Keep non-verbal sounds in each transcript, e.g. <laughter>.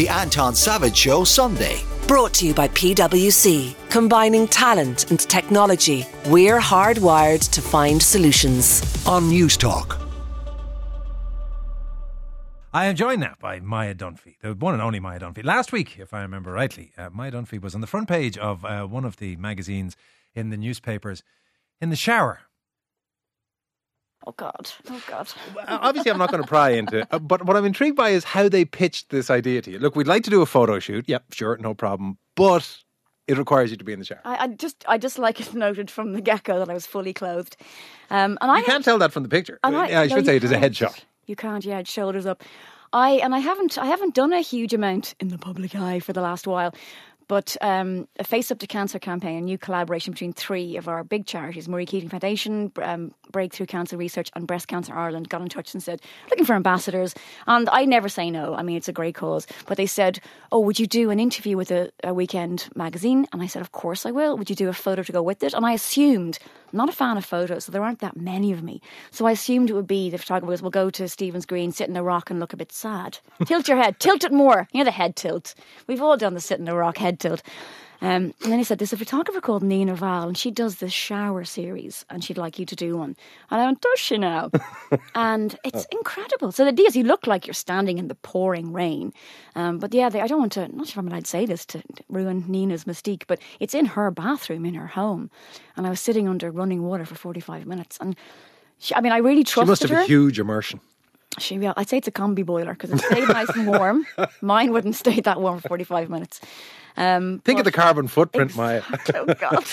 The Anton Savage Show Sunday. Brought to you by PwC. Combining talent and technology, we're hardwired to find solutions. On Newstalk. I am joined now by Maia Dunphy, the one and only Maia Dunphy. Last week, if I remember rightly, uh, Maia Dunphy was on the front page of uh, one of the magazines in the newspapers in the shower. Oh God! Oh God! Obviously, I'm not going to pry into it, uh, but what I'm intrigued by is how they pitched this idea to you. Look, we'd like to do a photo shoot. Yep, sure, no problem. But it requires you to be in the shower. I, I just, I just like it noted from the get go that I was fully clothed, um, and I you can't tell that from the picture. I, yeah, I no, should say it is a headshot. You can't, yeah, shoulders up. I and I haven't, I haven't done a huge amount in the public eye for the last while. But um, a Face Up to Cancer campaign, a new collaboration between three of our big charities, Marie Keating Foundation, um, Breakthrough Cancer Research, and Breast Cancer Ireland, got in touch and said, looking for ambassadors. And I never say no. I mean, it's a great cause. But they said, oh, would you do an interview with a, a weekend magazine? And I said, of course I will. Would you do a photo to go with it? And I assumed, Not a fan of photos, so there aren't that many of me. So I assumed it would be the photographers will go to Stephen's Green, sit in a rock, and look a bit sad. tilt your head, tilt it more. You know the head tilt. We've all done the sit in a rock head tilt. Um, and then he said, There's a photographer called Nina Val, and she does this shower series, and she'd like you to do one. And I went, Does she now? <laughs> and it's incredible. So the idea is you look like you're standing in the pouring rain. Um, but yeah, they, I don't want to, not sure if I'm allowed to say this to ruin Nina's mystique, but it's in her bathroom in her home. And I was sitting under running water for 45 minutes. And she, I mean, I really She trusted must have her. a huge immersion. She, yeah, I'd say it's a combi boiler because it stayed nice and warm. <laughs> Mine wouldn't stay that warm for 45 minutes. Um, Think of the carbon footprint, Maia. <laughs> oh God.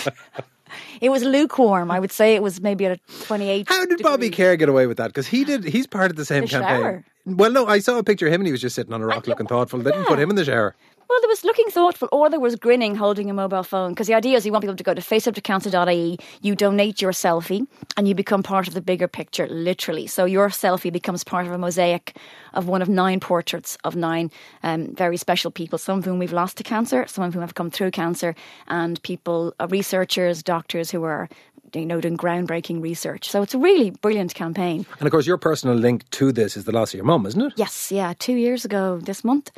It was lukewarm. I would say it was maybe at a 28. How did Bobby. Kerr get away with that? Because he did. He's part of the same The campaign. shower. Well, no, I saw a picture of him and he was just sitting on a rock looking thoughtful. They didn't put him in the shower. Well, there was looking thoughtful, or there was grinning, holding a mobile phone. Because the idea is you want people to go to faceuptocancer.ie, you donate your selfie, and you become part of the bigger picture, literally. So your selfie becomes part of a mosaic of one of nine portraits of nine um, very special people, some of whom we've lost to cancer, some of whom have come through cancer, and people, uh, researchers, doctors who are you know, doing groundbreaking research. So it's a really brilliant campaign. And of course, your personal link to this is the loss of your mum, isn't it? Yes, yeah, two years ago this month.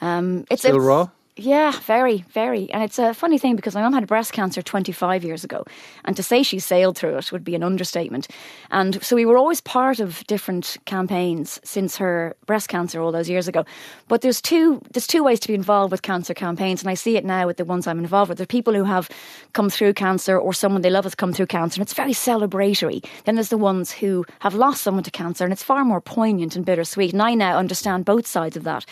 Um, it's Still it's- raw? Yeah, very, very. And it's a funny thing because my mum had breast cancer 25 years ago. And to say she sailed through it would be an understatement. And so we were always part of different campaigns since her breast cancer all those years ago. But there's two, there's two ways to be involved with cancer campaigns. And I see it now with the ones I'm involved with. There are people who have come through cancer or someone they love has come through cancer. And it's very celebratory. Then there's the ones who have lost someone to cancer. And it's far more poignant and bittersweet. And I now understand both sides of that.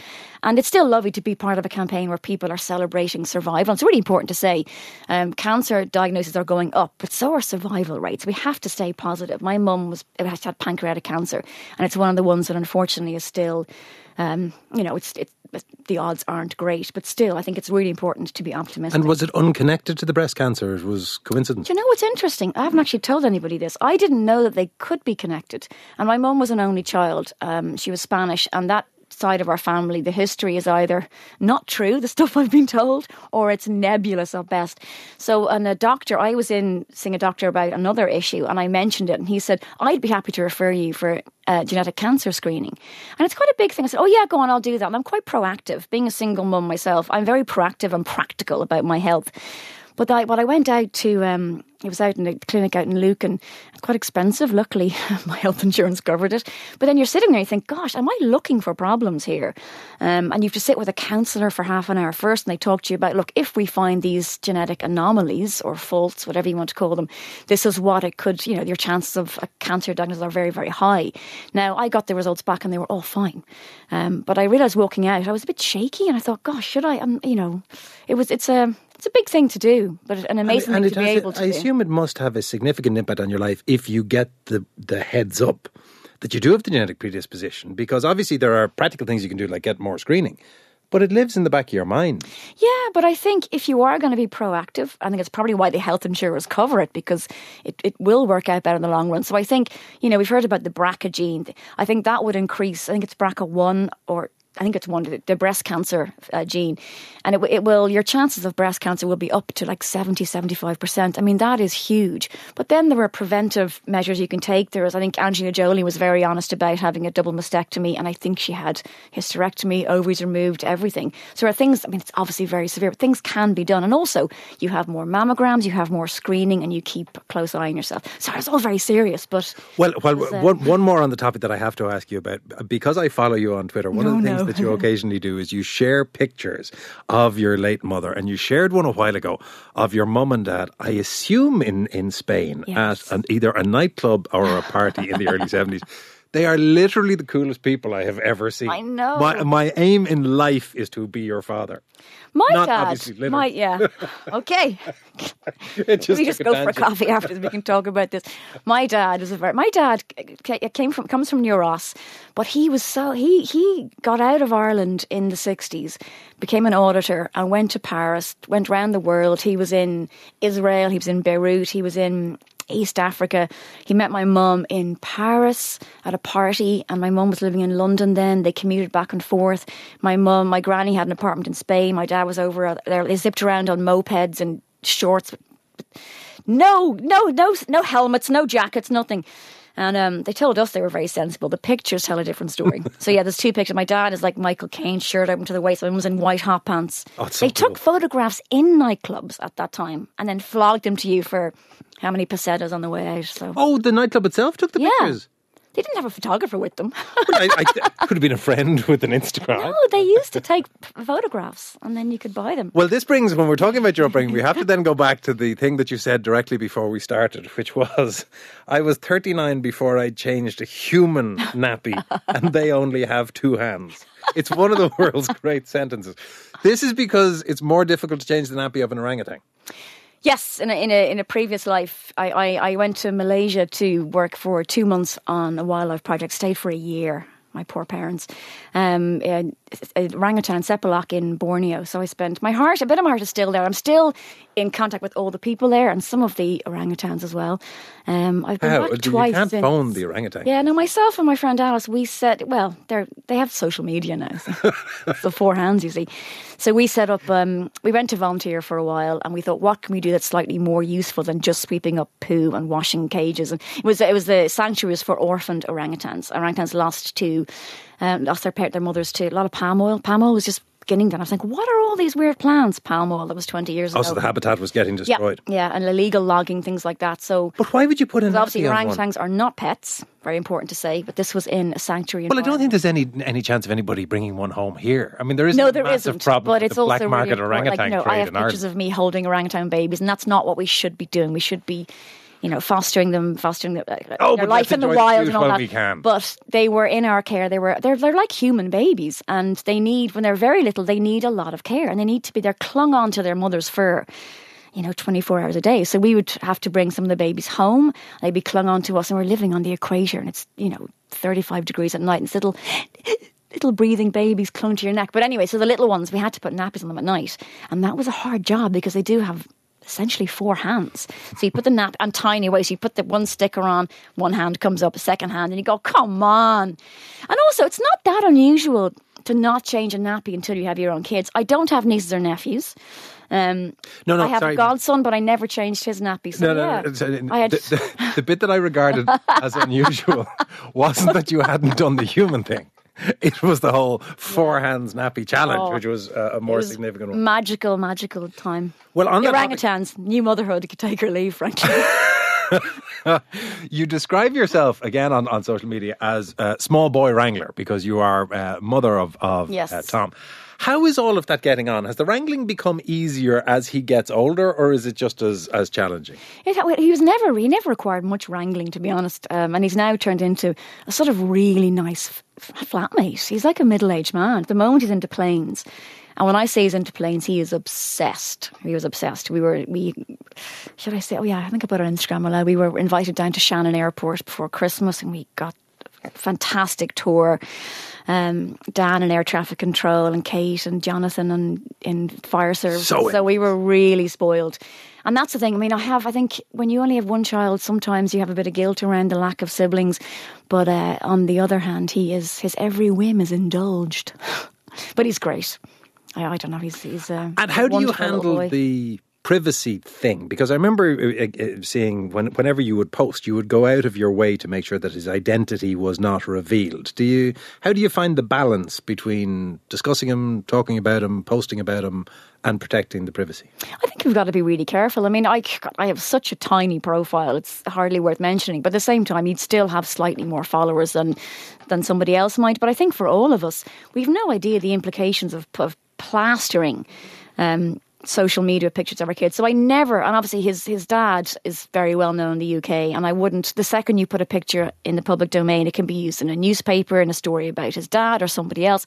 And it's still lovely to be part of a campaign where people are celebrating survival. It's really important to say um, cancer diagnoses are going up, but so are survival rates. We have to stay positive. My mum was had pancreatic cancer, and it's one of the ones that unfortunately is still, um, you know, it's, it's the odds aren't great, but still, I think it's really important to be optimistic. And was it unconnected to the breast cancer? It was coincidence. Do you know what's interesting? I haven't actually told anybody this. I didn't know that they could be connected. And my mum was an only child. Um, she was Spanish, and that side of our family, the history is either not true, <laughs> the stuff I've been told, or it's nebulous at best. So, and a doctor, I was in seeing a doctor about another issue, and I mentioned it, and he said, I'd be happy to refer you for uh, genetic cancer screening. And it's quite a big thing. I said, Oh, yeah, go on, I'll do that. And I'm quite proactive. Being a single mum myself, I'm very proactive and practical about my health. But I, what I went out to, um, it was out in a clinic out in Lucan. It's quite expensive. Luckily, <laughs> my health insurance covered it. But then you're sitting there, and you think, "Gosh, am I looking for problems here?" Um, and you have to sit with a counsellor for half an hour first, and they talk to you about, "Look, if we find these genetic anomalies or faults, whatever you want to call them, this is what it could. You know, your chances of a cancer diagnosis are very, very high." Now, I got the results back, and they were all fine. Um, but I realised walking out, I was a bit shaky, and I thought, "Gosh, should I?" Um, you know, it was. It's a it's a big thing to do, but an amazing and thing to be has- able to I do. assume it must have a significant impact on your life if you get the, the heads up that you do have the genetic predisposition, because obviously there are practical things you can do, like get more screening, but it lives in the back of your mind. Yeah, but I think if you are going to be proactive, I think it's probably why the health insurers cover it because it, it will work out better in the long run. So I think, you know, we've heard about the BRCA gene. I think that would increase, I think it's BRCA1 or I think it's one the, the breast cancer uh, gene, and it, it will your chances of breast cancer will be up to like 70, 75 percent. I mean that is huge. But then there are preventive measures you can take. There is I think Angelina Jolie was very honest about having a double mastectomy, and I think she had hysterectomy, ovaries removed, everything. So there are things. I mean it's obviously very severe, but things can be done. And also you have more mammograms, you have more screening, and you keep a close eye on yourself. So it's all very serious, but Well, well, uh, one, one more on the topic that I have to ask you about. Because I follow you on Twitter, one No, of the things no. That you <laughs> occasionally do is you share pictures of your late mother. And you shared one a while ago of your mum and dad, I assume in, in Spain, Yes. at an, either a nightclub or a party in the <laughs> early 70s. They are literally the coolest people I have ever seen. I know. My, my aim in life is to be your father. my Not dad, obviously literally. my yeah, <laughs> okay. Just we just go for a coffee after this. We can talk about this. My dad was a very. My dad came from comes from New Ross, but he was so he he got out of Ireland in the sixties, became an auditor, and went to Paris. Went around the world. He was in Israel. He was in Beirut. He was in. East Africa. He met my mum in Paris at a party, and my mum was living in London then. They commuted back and forth. My mum, my granny had an apartment in Spain. My dad was over there. They zipped around on mopeds and shorts no, no, no, no helmets, no jackets, nothing. And um, they told us they were very sensible. The pictures tell a different story. <laughs> so yeah, there's two pictures. My dad is like Michael Caine, shirt open to the waist. My mum was in white hot pants. Oh, so they took cool. photographs in nightclubs at that time, and then flogged them to you for how many pesetas on the way out. So Oh, the nightclub itself took the yeah, pictures. they didn't have a photographer with them. <laughs> I, I could have been a friend with an Instagram. no, they used to take photographs, and then you could buy them. Well, this brings, when we're talking about your upbringing, we have to <laughs> then go back to the thing that you said directly before we started, which was I was 39 before I changed a human nappy, and they only have two hands. It's one of the <laughs> world's great sentences. This is because it's more difficult to change the nappy of an orangutan. Yes, in a, in a in a previous life, I, I, I went to Malaysia to work for two months on a wildlife project. Stayed for a year. My poor parents, um, a, a orangutan Sepilok in Borneo. So I spent my heart, a bit of my heart is still there. I'm still in contact with all the people there and some of the orangutans as well. Um, I've been How? back You twice. can't since. phone the orangutan. Yeah, no, myself and my friend Alice, we said, well, they're they have social media now, so <laughs> the four hands, you see. So we set up, um, we went to volunteer for a while, and we thought, what can we do that's slightly more useful than just sweeping up poo and washing cages? And it was it was the sanctuaries for orphaned orangutans. Orangutans lost to, um, lost their their mothers to a lot of palm oil. Palm oil was just beginning then. I was like, what are all these weird plants? Palm oil. That was twenty years ago. Also, the habitat was getting destroyed. yeah, and illegal logging, things like that. So But why would you put in obviously orangutans are not pets. Very important to say, but this was in a sanctuary. Well, I don't think there's any any chance of anybody bringing one home here. I mean, there is No, a there isn't. problem but it's the also black market really orangutan like, you know, I have pictures Ireland. of me holding orangutan babies, and that's not what we should be doing. We should be, you know, fostering them, fostering the, uh, Oh, their life in the wild and all that. But they were in our care. They were they're they're like human babies, and they need when they're very little, they need a lot of care, and they need to be they're clung on to their mother's fur. You know, 24 hours a day. So we would have to bring some of the babies home. They'd be clung on to us, and we're living on the equator, and it's, you know, 35 degrees at night, and it's little <laughs> little breathing babies clung to your neck. But anyway, so the little ones, we had to put nappies on them at night. And that was a hard job because they do have essentially four hands. So you put the nap and tiny ways, you put the one sticker on, one hand comes up, a second hand, and you go, come on. And also, it's not that unusual to not change a nappy until you have your own kids. I don't have nieces or nephews. Um, No, no, I have sorry. a godson, but I never changed his nappy. So No, no, yeah, no. sorry, I had, the, the, <laughs> the bit that I regarded as unusual <laughs> wasn't that you hadn't done the human thing. <laughs> It was the whole four hands nappy challenge, Oh. which was uh, a more was significant one. Magical, magical time. Well, on the topic- orangutans, new motherhood, could take or leave, frankly. <laughs> <laughs> You describe yourself again on, on social media as a small boy wrangler because you are uh, mother of, of Yes. uh, Tom. How is all of that getting on? Has the wrangling become easier as he gets older, or is it just as, as challenging? It, he was never he never required much wrangling to be honest, um, and he's now turned into a sort of really nice flatmate. He's like a middle aged man. The moment, he's into planes, and when I say he's into planes, he is obsessed. He was obsessed. We were we should I say? Oh yeah, I think about on Instagram. a lot. We were invited down to Shannon Airport before Christmas, and we got a fantastic tour. Um, Dan in air traffic control, and Kate and Jonathan and in fire service. So so we were really spoiled. And that's the thing. I mean, I have. I think when you only have one child, sometimes you have a bit of guilt around the lack of siblings. But uh, on the other hand, he is his every whim is indulged. <laughs> but he's great. I, I don't know. He's he's. Uh, And how do you handle the privacy thing? Because I remember uh, uh, seeing when, whenever you would post, you would go out of your way to make sure that his identity was not revealed. Do you? How do you find the balance between discussing him, talking about him, posting about him, and protecting the privacy? I think we've got to be really careful. I mean, I, I have such a tiny profile; it's hardly worth mentioning. But at the same time, you'd still have slightly more followers than than somebody else might. But I think for all of us, we've no idea the implications of, of plastering. Um, social media pictures of our kids. So i never and obviously his his dad is very well known in the uk and i wouldn't the second you put a picture in the public domain it can be used in a newspaper in a story about his dad or somebody else.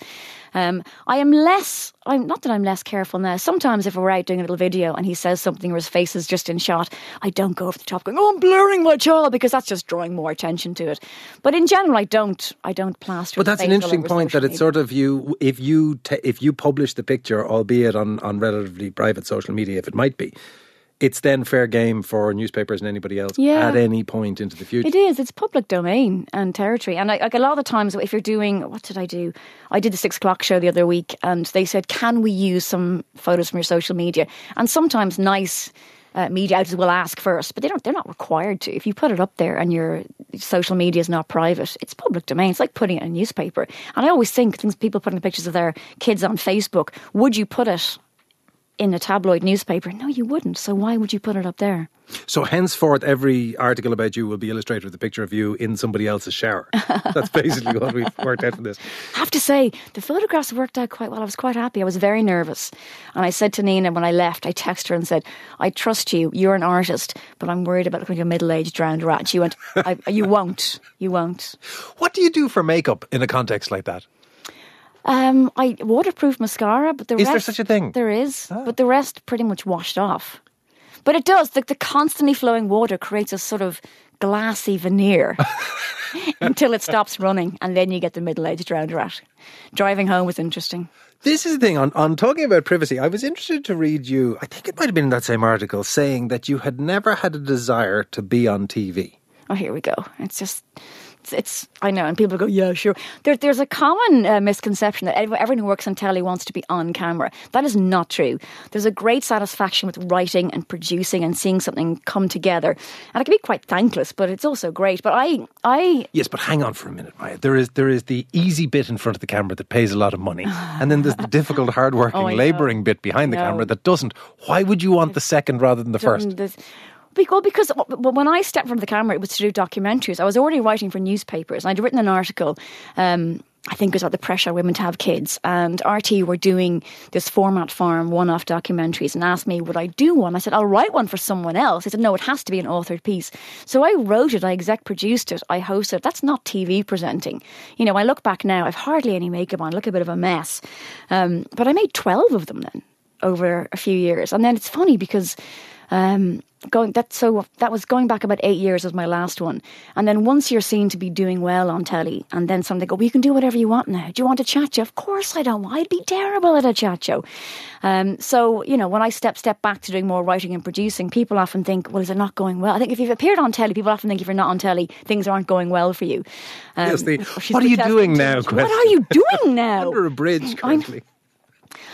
Um, i am less i'm not that i'm less careful now sometimes if we're out doing a little video and he says something or his face is just in shot i don't go over the top going oh i'm blurring my child because that's just drawing more attention to it but in general i don't i don't plaster But that's an interesting point. That it's sort of you if you ta if you publish the picture, albeit on on relatively private social media, if it might be, it's then fair game for newspapers and anybody else Yeah. at any point into the future. It is. It's public domain and territory. And I, like a lot of the times, if you're doing, what did I do? I did the six o'clock show the other week, and they said, "Can we use some photos from your social media?" And sometimes nice. Uh, media outlets will ask first, but they don't. They're not required to. If you put it up there and your social media is not private, it's public domain. It's like putting it in a newspaper. And I always think things people putting the pictures of their kids on Facebook. Would you put it in a tabloid newspaper? No, you wouldn't. So why would you put it up there? So henceforth, every article about you will be illustrated with a picture of you in somebody else's shower. <laughs> That's basically what we've worked out from this. I have to say, the photographs worked out quite well. I was quite happy. I was very nervous. And I said to Nina when I left, I texted her and said, I trust you. You're an artist, but I'm worried about looking like a middle aged drowned rat. She went, I, You won't. You won't. What do you do for makeup in a context like that? Um, I waterproof mascara, but the Is rest. there such a thing? Ah. There is, but the rest pretty much washed off. But it does. The, the constantly flowing water creates a sort of glassy veneer <laughs> until it stops running, and then you get the middle aged drowned rat. Driving home was interesting. This is the thing on, on talking about privacy. I was interested to read you, I think it might have been in that same article, saying that you had never had a desire to be on TV. Oh, here we go. It's just, it's, it's I know, and people go, yeah, sure. There, there's a common uh, misconception that everyone who works on telly wants to be on camera. That is not true. There's a great satisfaction with writing and producing and seeing something come together, and it can be quite thankless, but it's also great. But I, I, Yes, but hang on for a minute, Maia. There is there is the easy bit in front of the camera that pays a lot of money, and then there's the <laughs> difficult, hardworking, Oh, labouring bit behind the camera that doesn't. Why would you want the second rather than the first? Well, because when I stepped of the camera, it was to do documentaries. I was already writing for newspapers, and I'd written an article. Um, I think it was about the pressure women to have kids, and RT were doing this format farm one-off documentaries, and asked me would I do one. I said I'll write one for someone else. They said no, it has to be an authored piece. So I wrote it, I exec produced it, I hosted it. That's not TV presenting. You know, I look back now, I've hardly any makeup on, I look a bit of a mess, um, but I made twelve of them then over a few years, and then it's funny because um, going that so that was going back about eight years was my last one, and then once you're seen to be doing well on telly, and then something go, well, you can do whatever you want now. Do you want a chat show? Of course I don't. I'd be terrible at a chat show. Um, so you know, when I step step back to doing more writing and producing, people often think, well, is it not going well? I think if you've appeared on telly, people often think if you're not on telly, things aren't going well for you. Um, Yes, the, she's what are you doing now? much. What are you doing now? <laughs> Under a bridge I'm- currently.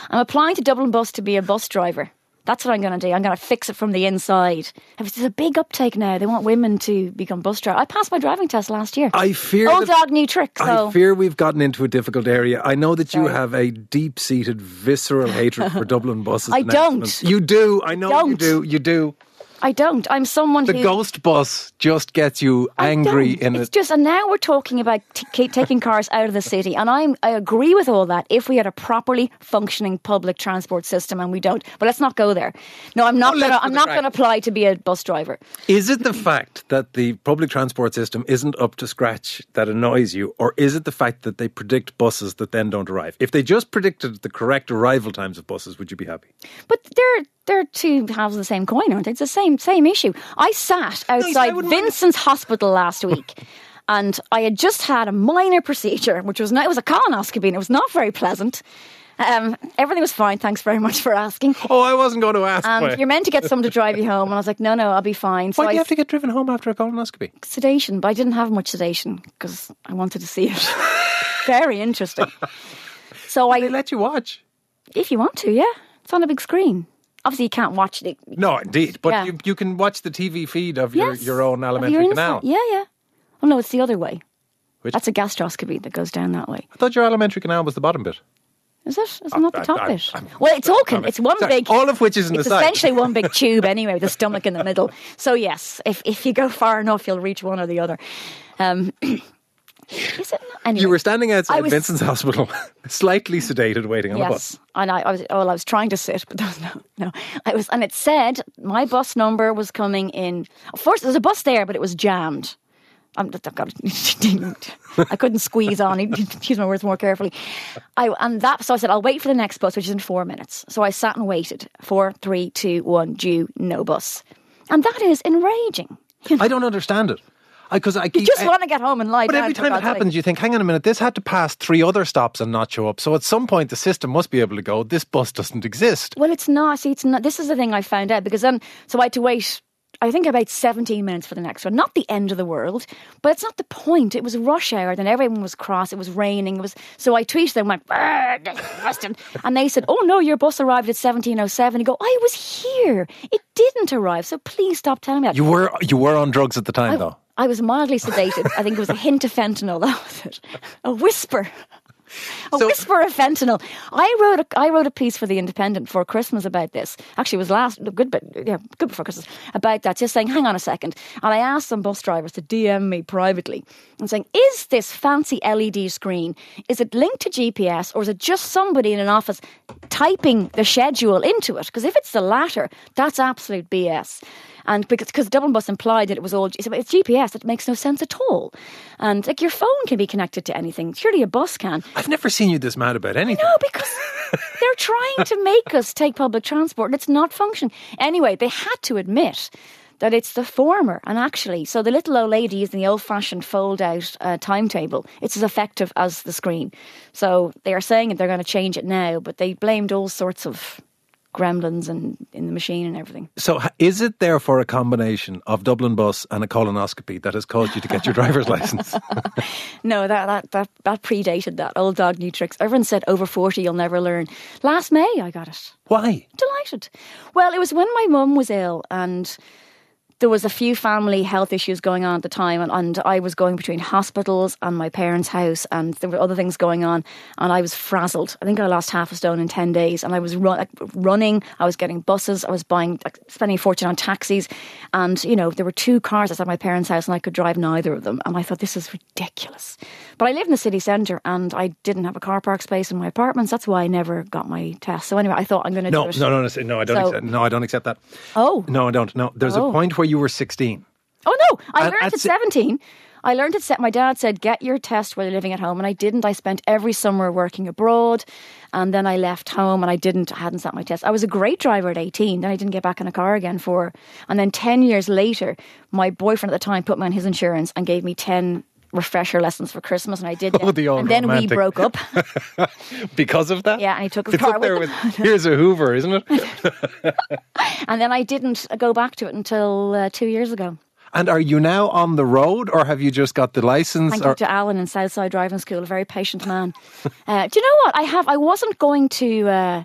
I'm applying to Dublin Bus to be a bus driver. That's what I'm going to do. I'm going to fix it from the inside. There's a big uptake now. They want women to become bus drivers. I passed my driving test last year. I fear Old dog, new trick. So I fear we've gotten into a difficult area. I know that you have a deep seated, visceral hatred for <laughs> Dublin buses. I don't. You do. I know Don't. you do. You do. I don't. I'm someone who The who. ghost bus just gets you angry in it's it. just, and now we're talking about t- taking cars out of the city, and I'm I agree with all that. If we had a properly functioning public transport system, and we don't, but let's not go there. No, I'm not going to. I'm not going to apply to be a bus driver. Is it the fact that the public transport system isn't up to scratch that annoys you, or is it the fact that they predict buses that then don't arrive? If they just predicted the correct arrival times of buses, would you be happy? But they're they're two halves of the same coin, aren't they? It's the same same issue. I sat outside mind- Vincent's Hospital last week. <laughs> And I had just had a minor procedure, which was not, it was a colonoscopy, and it was not very pleasant. Um, everything was fine. Thanks very much for asking. Oh, I wasn't going to ask. And you're meant to get someone to drive you home, and I was like, no, no, I'll be fine. So Why do I you have to get driven home after a colonoscopy? sedation, but I didn't have much sedation because I wanted to see it. <laughs> Very interesting. So They I, let you watch. if you want to, yeah, it's on a big screen. Obviously, you can't watch it. No, indeed. But Yeah. you, you can watch the TV feed of your, Yes. your own Of alimentary your canal. Yeah, yeah. Oh no, it's the other way. Which- That's a gastroscopy that goes down that way. I thought your alimentary canal was the bottom bit. Is it? It's not the top I- bit. I'm- well, it's all I'm- it's one sorry, big. all of which is in the It's essentially one big <laughs> tube anyway, with the stomach in the middle. So yes, if if you go far enough, you'll reach one or the other. Um, <clears throat> is it? Not? Anyway, You were standing outside was- Vincent's hospital, <laughs> slightly sedated, waiting on the bus. Yes, and I, I was. Well, I was trying to sit, but <laughs> there was no, no. I was, and it said my bus number was coming in. First, there's a bus there, but it was jammed. I'm, I've got. <laughs> I couldn't squeeze on. Use my words more carefully. I and that. So I said, I'll wait for the next bus, which is in four minutes. So I sat and waited. Four, three, two, one. Due. No bus. And that is enraging. I don't understand it. Because I, keep. You just I- want to get home and lie but every time it God's sake. happens, you think, hang on a minute, this had to pass three other stops and not show up. So at some point, the system must be able to go, this bus doesn't exist. Well, it's not. See, it's not. This is the thing I found out because then, so I had to wait. I think about 17 minutes for the next one. Not the end of the world, but it's not the point. It was rush hour, then everyone was cross. It was raining. It was so I tweeted them, went, and they said, "Oh no, your bus arrived at 17:07." You go, "I was here. It didn't arrive. So please stop telling me that." You were you were on drugs at the time, though. I was mildly sedated. I think it was a hint of fentanyl. <laughs> That was it. A whisper. A So- whisper of fentanyl. I wrote a I wrote a piece for the Independent for Christmas about this. Actually, it was last good, but yeah, good before Christmas about that. Just saying, hang on a second, and I asked some bus drivers to DM me privately and saying, is this fancy LED screen? Is it linked to GPS or is it just somebody in an office typing the schedule into it? Because if it's the latter, that's absolute BS. And because because Dublin Bus implied that it was all it's it's GPS, it makes no sense at all. And like your phone can be connected to anything. Surely a bus can. I've never seen you this mad about anything. No, because <laughs> they're trying to make us take public transport and it's not functioning. Anyway, they had to admit that it's the former. And actually, so the little old lady using the old fashioned fold out uh, timetable, it's as effective as the screen. So they are saying that they're going to change it now, but they blamed all sorts of gremlins and in the machine and everything. So is it therefore a combination of Dublin bus and a colonoscopy that has caused you to get your driver's license? <laughs> No, that, that that that predated that. Old dog, new tricks. Everyone said over 40 you'll never learn. Last May I got it. Why? delighted. Well, it was when my mum was ill and there was a few family health issues going on at the time and, and I was going between hospitals and my parents' house and there were other things going on and I was frazzled. I think I lost half a stone in 10 days and I was run, like, running, I was getting buses, I was buying, like, spending a fortune on taxis and, you know, there were two cars outside my parents' house and I could drive neither of them and I thought this is ridiculous. But I live in the city centre and I didn't have a car park space in my apartments. That's why I never got my test. So anyway, I thought I'm going to No, no, no, no, no, I don't So- accept, no, I don't accept that. Oh. No, I don't. No, there's a Oh. point where you were 16. Oh no! I learned at at, seventeen. I learned at set. My dad said, "Get your test while you're living at home," and I didn't. I spent every summer working abroad, and then I left home, and I didn't. I hadn't sat my test. I was a great driver at eighteen. Then I didn't get back in a car again for, and then ten years later, my boyfriend at the time put me on his insurance and gave me ten refresher lessons for Christmas, and I did. <laughs> Oh, the old and then romantic. we broke up. <laughs> Because of that? Yeah, and he took his It's car with with, here's a Hoover, isn't it? <laughs> and then I didn't go back to it until uh, two years ago. And are you now on the road or have you just got the license? Thank or, you to Alan in Southside Driving School, a very patient man. uh, do you know what? I have. I wasn't going to. Uh,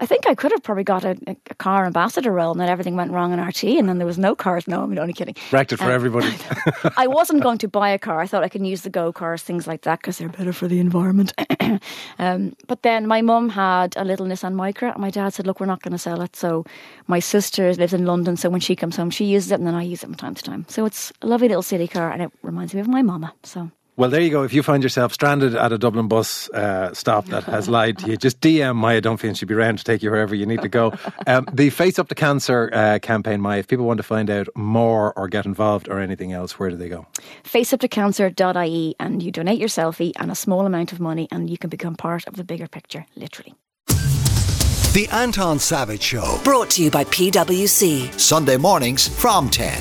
I think I could have probably got a, a car ambassador role, and then everything went wrong in RT, and then there was no cars. No, I'm only kidding. Wrecked it for Um, everybody. <laughs> I wasn't going to buy a car. I thought I could use the go cars, things like that, because they're better for the environment. <clears throat> um, but then my mum had a little Nissan Micra, and my dad said, "Look, we're not going to sell it." So my sister lives in London, so when she comes home, she uses it, and then I use it from time to time. So it's a lovely little city car, and it reminds me of my mama. So. Well, there you go. If you find yourself stranded at a Dublin bus uh, stop that has <laughs> lied to you, just DM Maia Dunphy and she'll be around to take you wherever you need to go. Um, the Face Up to Cancer uh, campaign, Maia, if people want to find out more or get involved or anything else, where do they go? faceuptocancer.ie and you donate your selfie and a small amount of money and you can become part of the bigger picture, literally. The Anton Savage Show. Brought to you by PwC. Sunday mornings from 10.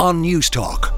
On Newstalk.